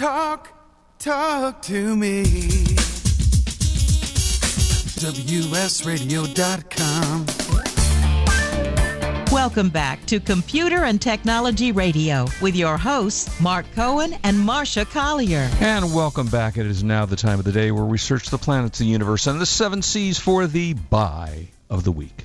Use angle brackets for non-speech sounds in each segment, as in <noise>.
Talk, talk to me. WSRadio.com. Welcome back to Computer and Technology Radio with your hosts, Mark Cohen and Marsha Collier. And welcome back. It is now the time of the day where we search the planets the universe and the seven seas for the buy of the week.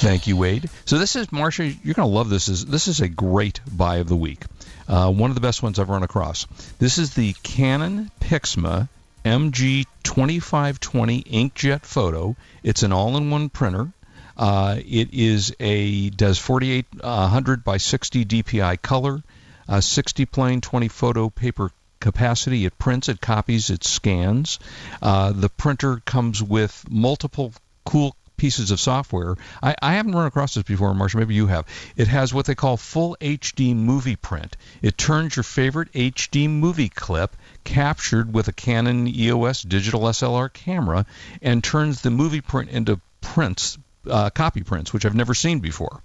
Thank you, Wade. So this is Marsha. You're going to love this. Is this is a great buy of the week? Uh, one of the best ones I've run across. This is the Canon Pixma MG2520 inkjet photo. It's an all-in-one printer. Uh, it is a does 4800 by 60 DPI color, uh, 60 plain, 20 photo paper capacity. It prints, it copies, it scans. Uh, the printer comes with multiple cool pieces of software. I, I haven't run across this before, Marsha. Maybe you have. It has what they call full HD movie print. It turns your favorite HD movie clip captured with a Canon EOS digital SLR camera and turns the movie print into prints uh, copy prints, which I've never seen before.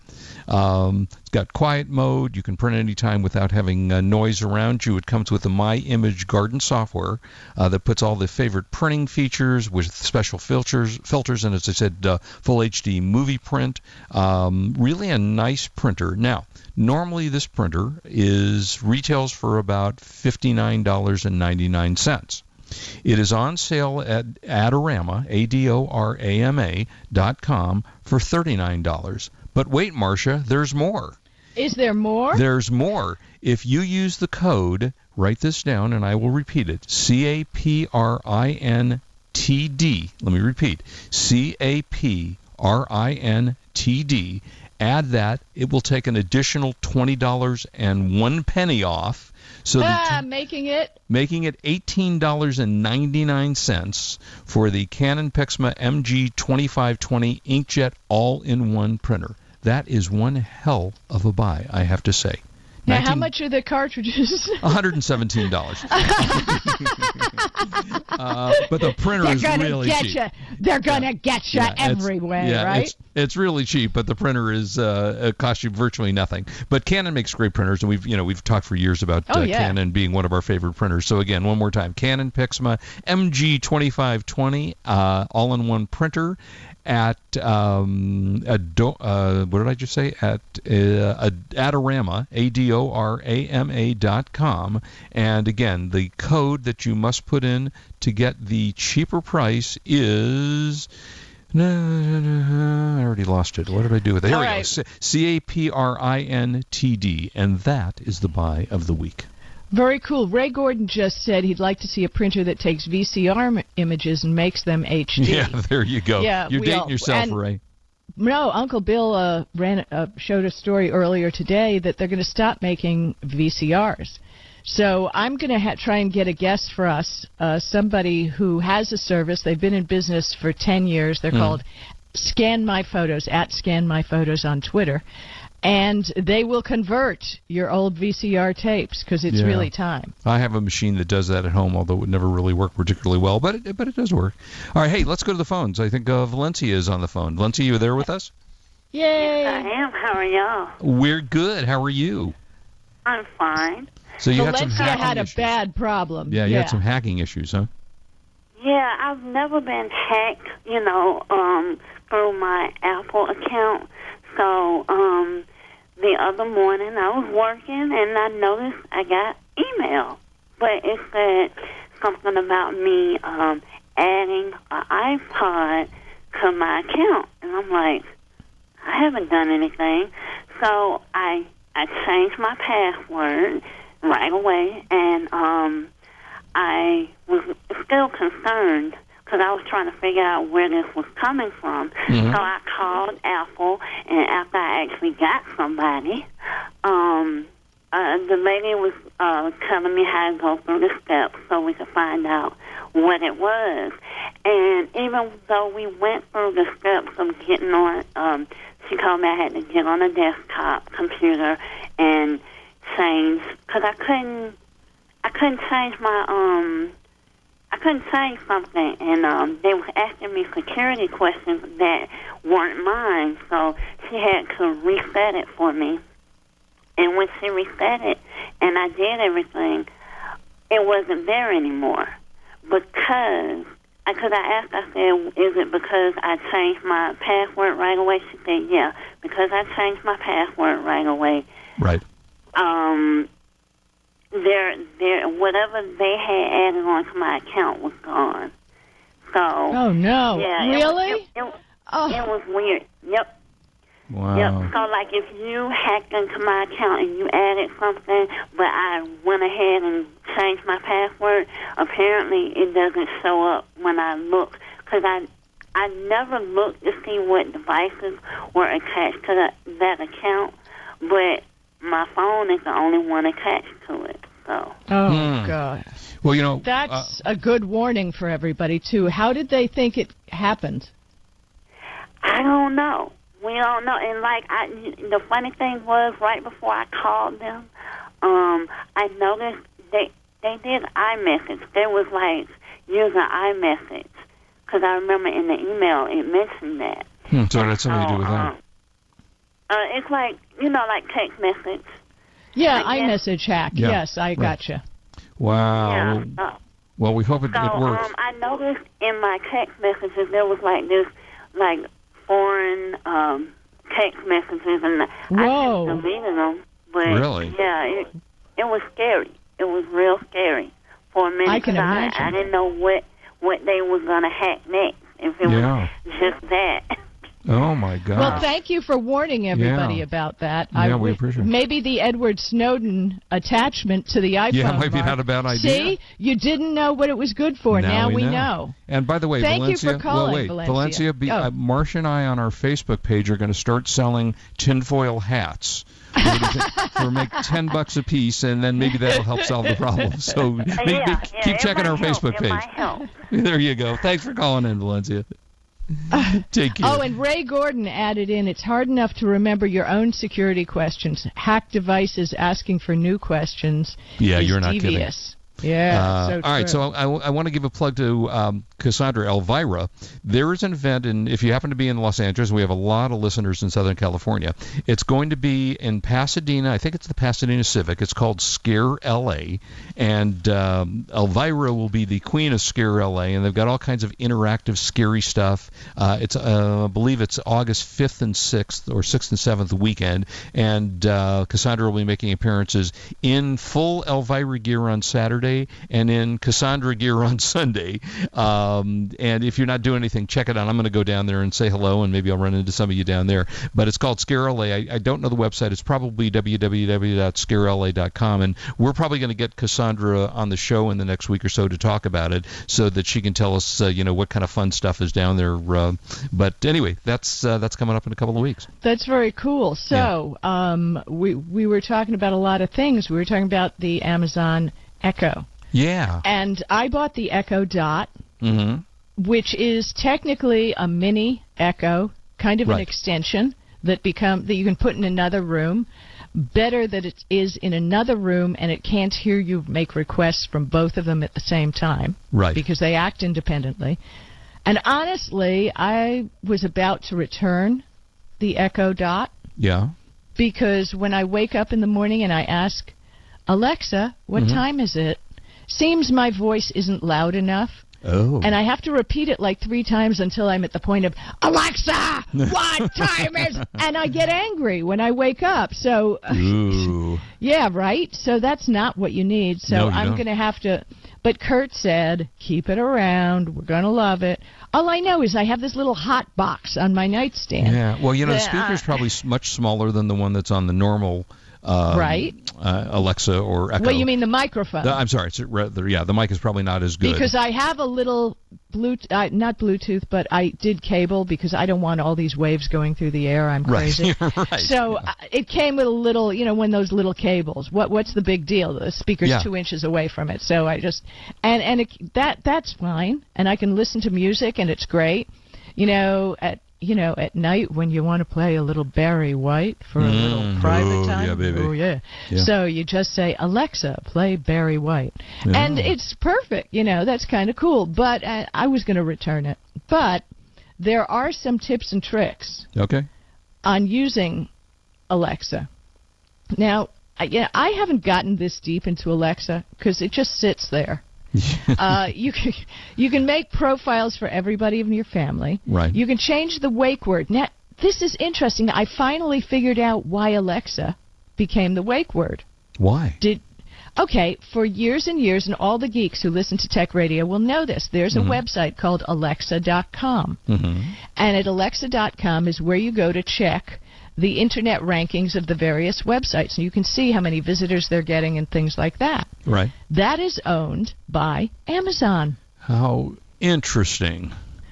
Um, it's got quiet mode. You can print anytime without having uh, noise around you. It comes with the My Image Garden software uh, that puts all the favorite printing features with special filters, filters, and as I said, uh, full HD movie print. Um, really a nice printer. Now, normally this printer is retails for about fifty nine dollars and ninety nine cents. It is on sale at Adorama, A-D-O-R-A-M-A dot com for $39. But wait, Marsha, there's more. Is there more? There's more. If you use the code, write this down and I will repeat it. C A P R I N T D. Let me repeat. C A P R I N T D. Add that. It will take an additional $20 and one penny off. So ah, making it making it eighteen dollars and ninety nine cents for the Canon Pixma MG twenty five twenty inkjet all in one printer. That is one hell of a buy, I have to say. Now, 19, how much are the cartridges? <laughs> $117. <laughs> uh, but the printer They're is gonna really get cheap. You. They're going to get you Yeah, everywhere, yeah, right? It's, it's really cheap, but the printer is uh, costs you virtually nothing. But Canon makes great printers, and we've you know we've talked for years about Oh, uh, yeah. Canon being one of our favorite printers. So again, one more time, Canon Pixma MG2520 uh, all-in-one printer at um, Ado- uh, what did I just say at uh, Adorama A D O R A M A dot com and again the code that you must put in to get the cheaper price is no, no, no, I already lost it. What did I do with it? There All we go. right. C- C A P R I N T D, and that is the buy of the week. Very cool. Ray Gordon just said he'd like to see a printer that takes VCR m- images and makes them HD. <laughs> Yeah, there you go. Yeah, You're dating all- yourself, and- Ray. No, Uncle Bill uh, ran uh, showed a story earlier today that they're going to stop making VCRs. So I'm going to ha- try and get a guest for us, uh, somebody who has a service. They've been in business for 10 years. They're called Scan My Photos at Scan My Photos on Twitter, and they will convert your old VCR tapes because it's Yeah. really time. I have a machine that does that at home, although it would never really work particularly well, but it, but it does work. All right, hey, let's go to the phones. I think uh, Valencia is on the phone. Valencia, you there with us? Yay! I am. How are y'all? We're good. How are you? I'm fine. So you had some Valencia hacking had a issues. bad problem. Yeah, you had some hacking issues, huh? Yeah, I've never been hacked, you know, um, through my Apple account. So, um, the other morning. I was working and I noticed I got email, but it said something about me um, adding an iPod to my account, and I'm like, I haven't done anything. So I I changed my password right away, and um, I was still concerned because I was trying to figure out where this was coming from. Mhm. So I called Apple, and after I actually got somebody, um, uh, the lady was uh, telling me how to go through the steps so we could find out what it was. And even though we went through the steps of getting on, um, she told me I had to get on a desktop computer and change because I couldn't. I couldn't change my um. I couldn't change something, and um, they were asking me security questions that weren't mine. So she had to reset it for me. And when she reset it, and I did everything, it wasn't there anymore because because I asked, I said, is it because I changed my password right away? She said, yeah, because I changed my password right away. Right. Um, their their whatever they had added on to my account was gone. So Oh no! yeah, it really? It, it, oh, it was weird. Yep. Wow. Yep. So, like, if you hacked into my account and you added something, but I went ahead and changed my password, apparently it doesn't show up when I look because I I never looked to see what devices were attached to that, that account, but my phone is the only one attached to it. So. oh Hmm. God! Well, you know, That's uh, a good warning for everybody too. How did they think it happened? I don't know. We don't know. And like I, the funny thing was, right before I called them, um, I noticed they they did iMessage. There was like using iMessage because I remember in the email it mentioned that. hmm, so it had something to do with that. um, Uh, it's like you know, like text message. Yeah, I guess- iMessage hack. Yeah, Yes, I right. gotcha. Wow. Yeah. Uh, Well, we hope it, so it works. um, I noticed in my text messages there was like this, like foreign um, text messages, and I Whoa. just deleted them. But Really? yeah, it it was scary. It was real scary for a minute. I can 'cause imagine. I, didn't know what what they was gonna hack next. If it Yeah. was just that. <laughs> Oh my God. Well, thank you for warning everybody Yeah. about that. Yeah, I we appreciate it. Maybe the Edward Snowden attachment to the iPhone. Yeah, might be Mark. not a bad idea. See, you didn't know what it was good for. Now, we know. And by the way, Thank you for Valencia, calling, well, wait, Valencia. be, Oh. uh, Marsha and I on our Facebook page are going to start selling tinfoil hats. We're for <laughs> make ten bucks a piece, and then maybe that'll help solve the problem. <laughs> So maybe, Uh, yeah, yeah, keep checking our help. Facebook page. <laughs> There you go. Thanks for calling in, Valencia. <laughs> Take care. Oh, and Ray Gordon added in, it's hard enough to remember your own security questions. Hack devices asking for new questions. Yeah, you're not kidding. devious. Yeah. Uh, so all right, so I, I want to give a plug to um, Cassandra Elvira. There is an event, and if you happen to be in Los Angeles, we have a lot of listeners in Southern California. It's going to be in Pasadena. I think it's the Pasadena Civic. It's called Scare LA, and um, Elvira will be the queen of Scare LA, and they've got all kinds of interactive, scary stuff. Uh, it's, uh, I believe, it's August 5th and 6th, or 6th and 7th weekend, and uh, Cassandra will be making appearances in full Elvira gear on Saturday and in Cassandra gear on <laughs> Sunday. Um, and if you're not doing anything, check it out. I'm going to go down there and say hello, and maybe I'll run into some of you down there. But it's called Scare LA. I, I don't know the website. It's probably www.scarela.com, and we're probably going to get Cassandra on the show in the next week or so to talk about it, so that she can tell us, uh, you know, what kind of fun stuff is down there. Uh, but anyway, that's uh, that's coming up in a couple of weeks. That's very cool. So, um, we we were talking about a lot of things. We were talking about the Amazon Echo, Yeah. and I bought the Echo Dot, Mm-hmm. which is technically a mini Echo, kind of an extension that become that you can put in another room. Better that it is in another room and it can't hear you make requests from both of them at the same time Right. because they act independently. And honestly, I was about to return the Echo Dot Yeah. because when I wake up in the morning and I ask Alexa, what Mhm. time is it? Seems my voice isn't loud enough. Oh. And I have to repeat it like three times until I'm at the point of Alexa, <laughs> what time is? And I get angry when I wake up. So <laughs> yeah, right. So that's not what you need. So No, you I'm going to have to. But Kurt said, keep it around. We're going to love it. All I know is I have this little hot box on my nightstand. Yeah. Well, you know, the Yeah. Uh, speaker's probably much smaller than the one that's on the normal. Uh, Right. Uh, Alexa or Echo. Well, you mean the microphone? The- I'm sorry. It's rather, yeah, the mic is probably not as good. Because I have a little Bluetooth, uh, not Bluetooth, but I did cable because I don't want all these waves going through the air. I'm crazy. right. <laughs> right. So uh, it came with a little, you know, one of those little cables. What what's the big deal? The speaker's Yeah. two inches away from it, so I just and and it, that that's fine, and I can listen to music, and it's great. You know, at you know at night when you want to play a little Barry White for a Mm, little private oh, time. yeah, baby. Oh yeah. Yeah. So you just say Alexa, play Barry White, Yeah. and it's perfect. You know, that's kind of cool. But uh, I was going to return it, but there are some tips and tricks okay. on using Alexa. Now, I, yeah, I haven't gotten this deep into Alexa because it just sits there. <laughs> uh, you can you can make profiles for everybody in your family. Right. You can change the wake word. Now, this is interesting. I finally figured out why Alexa became the wake word. Why? Did okay for years and years, and all the geeks who listen to tech radio will know this. There's a website called Alexa.com, Mm-hmm. and at Alexa.com is where you go to check the internet rankings of the various websites, and you can see how many visitors they're getting and things like that. Right. That is owned by Amazon. How interesting.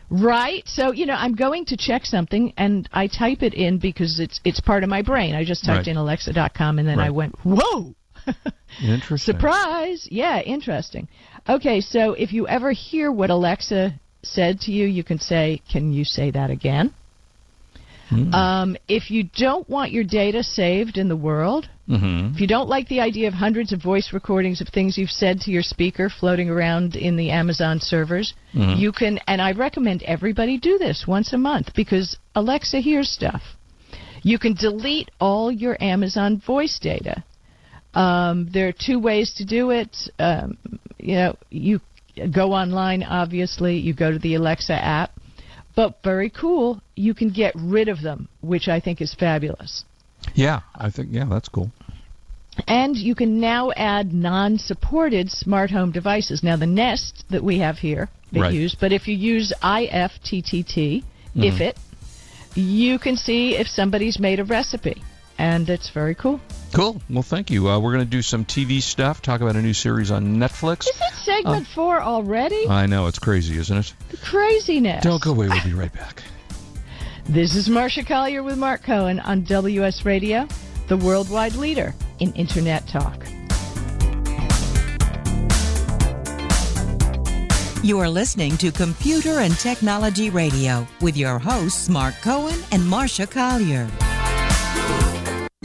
Right. So, you know, I'm going to check something and I type it in because it's it's part of my brain. I just typed Right. in alexa.com and then I went, "Whoa!" Interesting. <laughs> Surprise. Yeah, interesting. Okay, so if you ever hear what Alexa said to you, you can say, "Can you say that again?" Hmm. Um, if you don't want your data saved in the world, Mm-hmm. if you don't like the idea of hundreds of voice recordings of things you've said to your speaker floating around in the Amazon servers, Mhm. you can, and I recommend everybody do this once a month because Alexa hears stuff. You can delete all your Amazon voice data. Um, there are two ways to do it. Um, you know, you go online, obviously, you go to the Alexa app, but very cool, you can get rid of them, which I think is fabulous. Yeah, I think yeah, that's cool. And you can now add non supported smart home devices. Now, the Nest that we have here, it Right. use, but if you use IFTTT, if mm-hmm. it, you can see if somebody's made a recipe. And it's very cool. Cool. Well, thank you. Uh, we're going to do some TV stuff. Talk about a new series on Netflix. Is it segment four already? I know it's crazy, isn't it? The craziness. Don't go away. We'll be right back. <laughs> This is Marsha Collier with Mark Cohen on WS Radio, the worldwide leader in Internet talk. You are listening to Computer and Technology Radio with your hosts, Mark Cohen and Marsha Collier.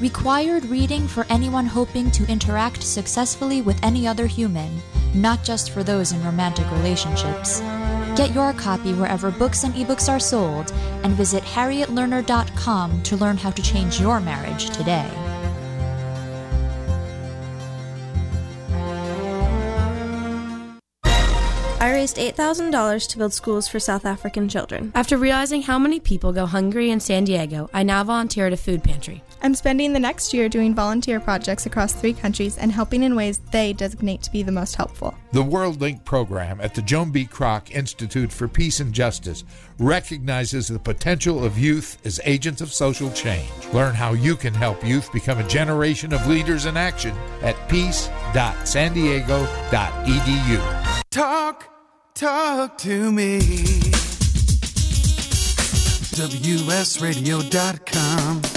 required reading for anyone hoping to interact successfully with any other human, not just for those in romantic relationships. Get your copy wherever books and ebooks are sold and visit harrietlerner.com to learn how to change your marriage today. I raised $8,000 to build schools for South African children. After realizing how many people go hungry in San Diego, I now volunteer at a food pantry. I'm spending the next year doing volunteer projects across three countries and helping in ways they designate to be the most helpful. The World Link program at the Joan B. Kroc Institute for Peace and Justice recognizes the potential of youth as agents of social change. Learn how you can help youth become a generation of leaders in action at peace.sandiego.edu. Talk, talk to me. WSRadio.com.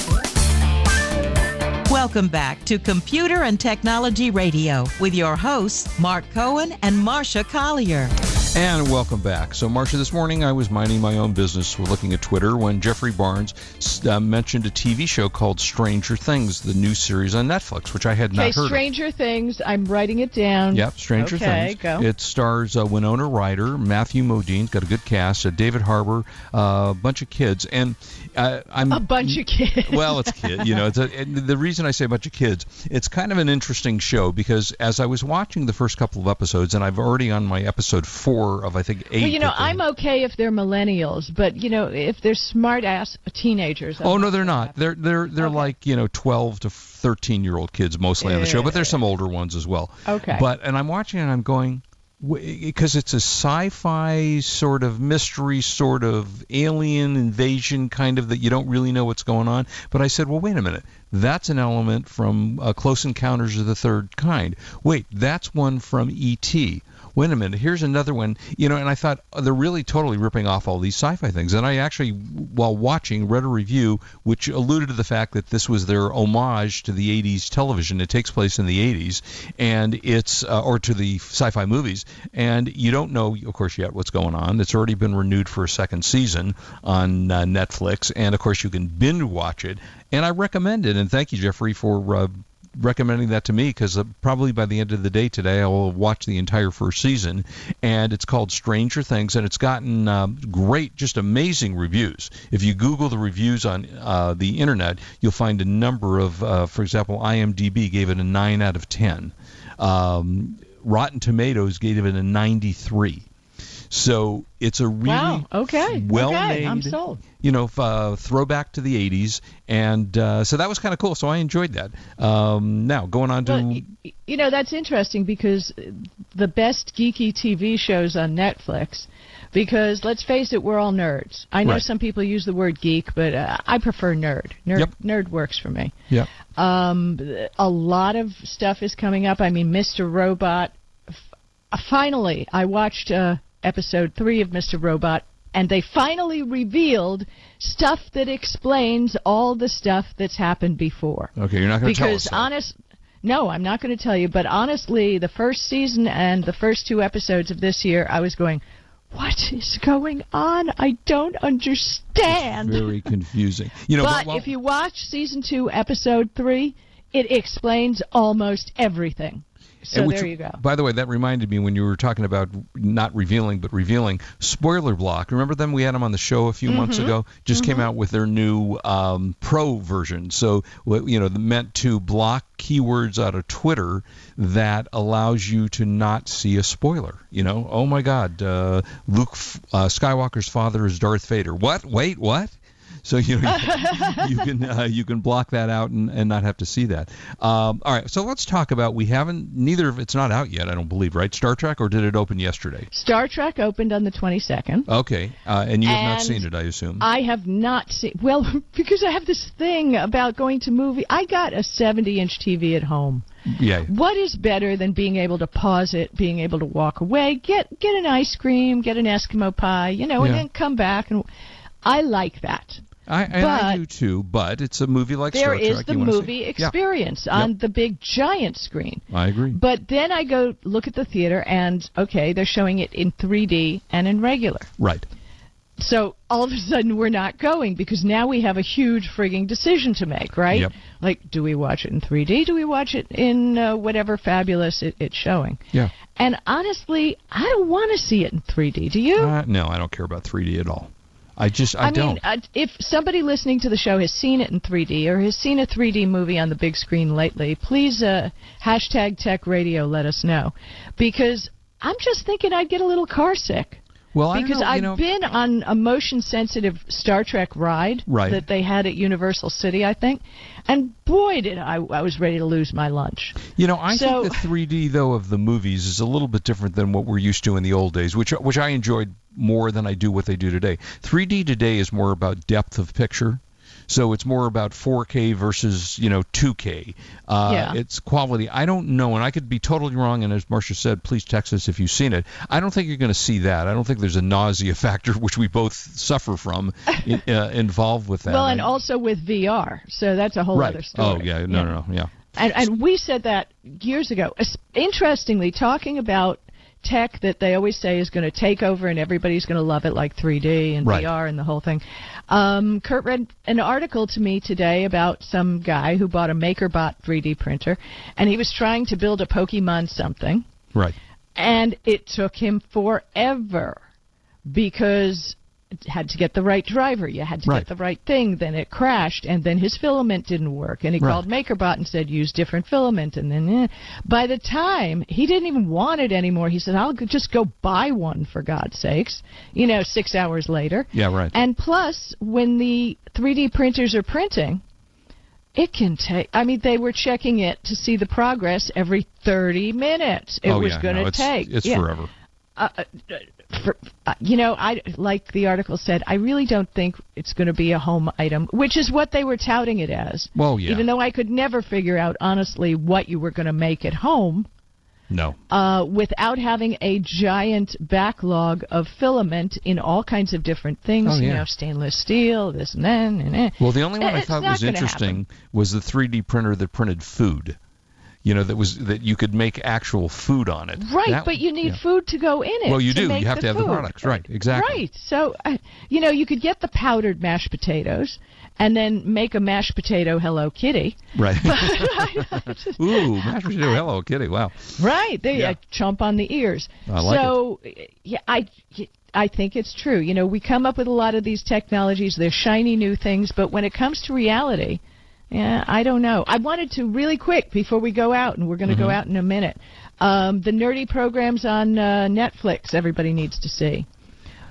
Welcome back to Computer and Technology Radio with your hosts, Mark Cohen and Marsha Collier. And welcome back. So, Marsha, this morning I was minding my own business. We're looking at Twitter when Jeffrey Barnes uh, mentioned a TV show called Stranger Things, the new series on Netflix, which I had not Okay, heard Stranger Things. I'm writing it down. of. Yep, Stranger okay, Things. go. It stars uh, Winona Ryder, Matthew Modine, got a good cast, uh, David Harbour, uh, a bunch of kids, and uh, I'm a bunch of kids. well, it's kid. You know, it's a, the reason I say a bunch of kids, it's kind of an interesting show because as I was watching the first couple of episodes, and I've already on my episode four of I think eight. Well, you know, I'm okay if they're millennials, but you know, if they're smart ass teenagers. Oh no, they're not. They're they're they're like you know 12 to 13 year old kids mostly on the show, but there's some older ones as well. Okay. But and I'm watching and I'm going because it's a sci-fi sort of mystery, sort of alien invasion kind of that you don't really know what's going on. But I said, well, wait a minute. That's an element from uh, Close Encounters of the Third Kind. Wait, that's one from E.T wait a minute, here's another one, you know, and I thought oh, they're really totally ripping off all these sci-fi things. And I actually, while watching, read a review which alluded to the fact that this was their homage to the 80s television. It takes place in the 80s, and it's uh, or to the sci-fi movies, and you don't know, of course, yet what's going on. It's already been renewed for a second season on uh, Netflix, and of course, you can binge watch it. And I recommend it. And thank you, Jeffrey, for uh, recommending that to me because uh, probably by the end of the day today I will watch the entire first season. And it's called Stranger Things, and it's gotten uh, great, just amazing reviews. If you Google the reviews on uh, the internet, you'll find a number of, uh, for example, IMDb gave it a 9 out of 10. Um, Rotten Tomatoes gave it a 93. So it's a really Wow, okay, well okay, made, I'm sold. you know, uh, throwback to the 80s. And uh, so that was kind of cool. So I enjoyed that. Um, now, going on to. Well, you know, that's interesting because the best geeky TV shows on Netflix. Because let's face it, we're all nerds. I know Right. some people use the word geek, but uh, I prefer nerd. Nerd, Yep. nerd works for me. yeah. Um, a lot of stuff is coming up. I mean, Mr. Robot. F- finally, I watched uh, episode three of Mr. Robot, and they finally revealed stuff that explains all the stuff that's happened before. Okay, you're not going to tell us. Because honest, no, I'm not going to tell you. But honestly, the first season and the first two episodes of this year, I was going, "What is going on? I don't understand." Very confusing. You know, but while- if you watch season two, episode three, it explains almost everything. So which- there you go. By the way, that reminded me when you were talking about not revealing but revealing. Spoiler block. Remember them? We had them on the show a few months Mhm. ago. Just came Mhm. out with their new um, pro version. So you know, meant to block keywords out of Twitter that allows you to not see a spoiler. You know, oh my God, uh, Luke uh, Skywalker's father is Darth Vader. What? Wait, what? So you know, <laughs> you can uh, you can block that out and, and not have to see that. Um, all right, so let's talk about we haven't neither of it's not out yet. I don't believe right Star Trek or did it open yesterday? Star Trek opened on the 22nd. Okay, uh, and you have not seen it, I assume. I have not seen. Well, <laughs> because I have this thing about going to movie. I got a 70-inch TV at home. yeah. What is better than being able to pause it, being able to walk away, get get an ice cream, get an Eskimo pie, you know, and Yeah. then come back and I like that. I, and I do too, but it's a movie like Star is Trek. the you wanna see- movie Yeah, experience on the big giant screen. I agree. But then I go look at the theater and okay, they're showing it in 3D and in regular. Right. So all of a sudden we're not going because now we have a huge frigging decision to make, right? Yep. Like, do we watch it in 3D? Do we watch it in uh, whatever fabulous it, it's showing? Yeah. And honestly, I don't want to see it in 3D. Do you? Uh, no, I don't care about 3D at all. I just I, I don't. mean, uh, if somebody listening to the show has seen it in 3D or has seen a 3D movie on the big screen lately, please uh, hashtag Tech Radio let us know, because I'm just thinking I'd get a little car sick. Well, I because know, I've know- been on a motion sensitive Star Trek ride Right. that they had at Universal City, I think, and boy did I I was ready to lose my lunch. You know, I So- think the 3D though of the movies is a little bit different than what we're used to in the old days, which which I enjoyed more than I do what they do today. 3D today is more about depth of picture. So it's more about 4K versus, you know, 2K. Uh, Yeah. It's quality. I don't know, and I could be totally wrong. And as Marsha said, please text us if you've seen it. I don't think you're going to see that. I don't think there's a nausea factor, <laughs> which we both suffer from, i- <laughs> uh, involved with that. Well, and I- also with VR, so that's a whole right. other story. Oh yeah, no, no, no, yeah. And, and we said that years ago. Interestingly, talking about tech that they always say is going to take over and everybody's going to love it, like 3D and Right. VR and the whole thing. Um, Kurt read an article to me today about some guy who bought a MakerBot 3D printer, and he was trying to build a Pokemon something, Right. and it took him forever because had to get the right driver. You had to Right. get the right thing. Then it crashed, and then his filament didn't work. And he Right. called MakerBot and said, use different filament. And then eh. by the time he didn't even want it anymore, he said, I'll just go buy one for God's sakes. You know, six hours later. Yeah, right. And plus, when the 3D printers are printing, it can take. I mean, they were checking it to see the progress every 30 minutes. It oh was yeah, going to no, take. It's yeah. forever. Uh, uh, for, uh, you know, I like the article said. I really don't think it's going to be a home item, which is what they were touting it as. Well, yeah. Even though I could never figure out honestly what you were going to make at home No. uh, without having a giant backlog of filament in all kinds of different things. Oh, You know, stainless steel, this and that. And that. Well, the only one I thought was interesting was the 3D printer that printed food. You know, that was that you could make actual food on it. Right, That- but you need yeah. food to go in it. Well, you do. You have to have the products, right? Exactly. Right. So, uh, you know, you could get the powdered mashed potatoes and then make a mashed potato Hello Kitty. Right. <laughs> <laughs> Ooh, mashed potato. Hello, Kitty. Wow. Right. There Yeah. chomp on the ears. I like so, yeah, I. I think it's true. You know, we come up with a lot of these technologies. They're shiny new things, but when it comes to reality, yeah, I don't know. I wanted to really quick before we go out, and we're going to go Mhm. out in a minute. Um, the nerdy programs on uh, Netflix. Everybody needs to see.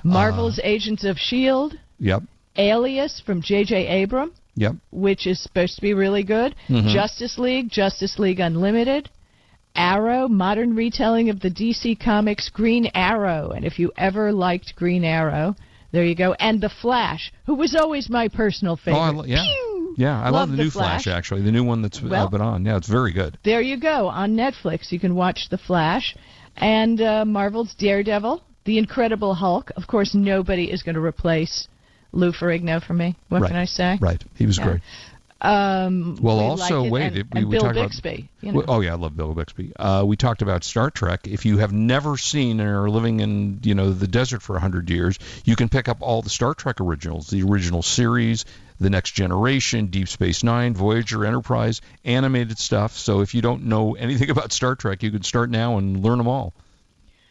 Marvel's Agents of Shield, Yep. Alias from J.J. Abram, Yep. which is supposed to be really good. Mhm. Justice League, Justice League Unlimited, Arrow, modern retelling of the DC Comics Green Arrow. And if you ever liked Green Arrow, there you go. And The Flash, who was always my personal favorite. Oh, I yeah. Yeah, I love, Love the new Flash. Flash. actually, the new one that's uh, Well- been on. Yeah, it's very good. There you go. On Netflix, you can watch The Flash and uh, Marvel's Daredevil, The Incredible Hulk. Of course, nobody is going to replace Lou Ferrigno for me. What right. can I say? Right. He was Yeah. great. Um, Well, we also wait. and, we, we talked Bixby. about. you know. Oh yeah, I love Bill Bixby. Uh, we talked about Star Trek. If you have never seen and are living in you know the desert for hundred years, you can pick up all the Star Trek originals, the original series, the Next Generation, Deep Space Nine, Voyager, Enterprise, animated stuff. So if you don't know anything <laughs> about Star Trek, you can start now and learn them all.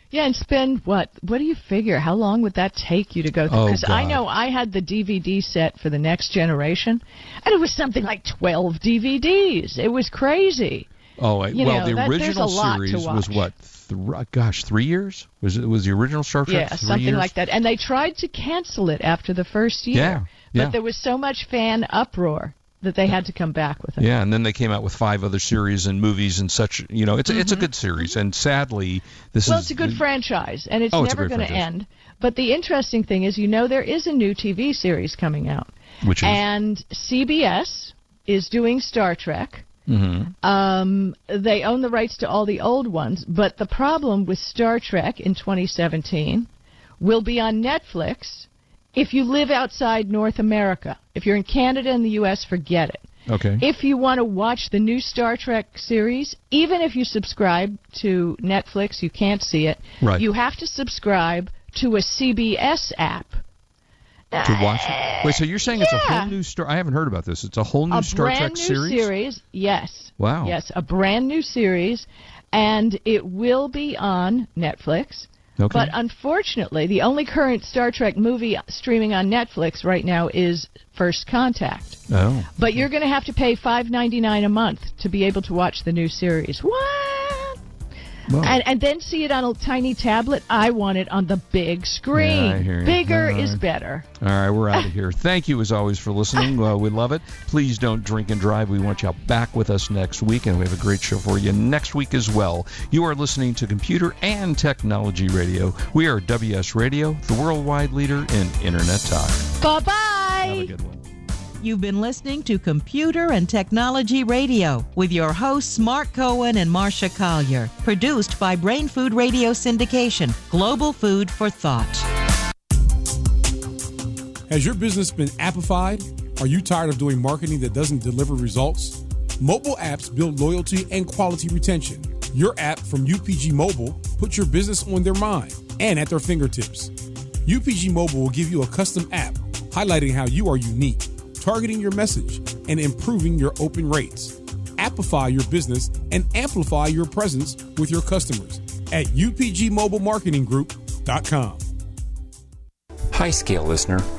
Yeah, and spend what? What do you figure? How long would that take you to go through? Oh, Because I know I had the DVD set for the Next Generation, and it was something like twelve DVDs. It was crazy. Oh, I- well, know, the that- original series was what? Th- uh, gosh, three years? Was it was the original Star Trek? Yeah, something years? like that. And they tried to cancel it after the first year. Yeah, yeah. But there was so much fan uproar that they had to come back with it. Yeah, and then they came out with five other series and movies and such. You know, it's it's a good series, and sadly, this Mm-hmm. well, is it's a good franchise, and it's Oh, never going to end. But the interesting thing is, you know, there is a new TV series coming out, which is and CBS is doing Star Trek. Mhm. Um, they own the rights to all the old ones, but the problem with Star Trek in 2017 will be on Netflix if you live outside North America. If you're in Canada and the U.S., forget it. okay. If you want to watch the new Star Trek series, even if you subscribe to Netflix, you can't see it. Right. You have to subscribe to a CBS app. to watch it. Wait, so you're saying it's a whole new Star? I haven't heard about this. It's a whole new a Star brand Trek new series. series. Yes. Wow. Yes, a brand new series, and it will be on Netflix. Okay. But unfortunately, the only current Star Trek movie streaming on Netflix right now is First Contact. oh. But you're going to have to pay five ninety nine a month to be able to watch the new series. What? And, and then see it on a tiny tablet. I want it on the big screen. Yeah, I hear you. Bigger All is better. All right, we're out of <laughs> here. Thank you as always for listening. Uh, we love it. Please don't drink and drive. We want you back with us next week, and we have a great show for you next week as well. You are listening to Computer and Technology Radio. We are WS Radio, the worldwide leader in Internet talk. Bye bye. Have a good one. You've been listening to Computer and Technology Radio with your hosts Mark Cohen and Marsha Collier. Produced by Brain Food Radio Syndication, Global Food for Thought. Has your business been appified? Are you tired of doing marketing that doesn't deliver results? Mobile apps build loyalty and quality retention. Your app from UPG Mobile puts your business on their mind and at their fingertips. UPG Mobile will give you a custom app highlighting how you are unique, targeting your message, and improving your open rates. Appify your business and amplify your presence with your customers at upgmobilemarketinggroup.com. Hi, Scale listener.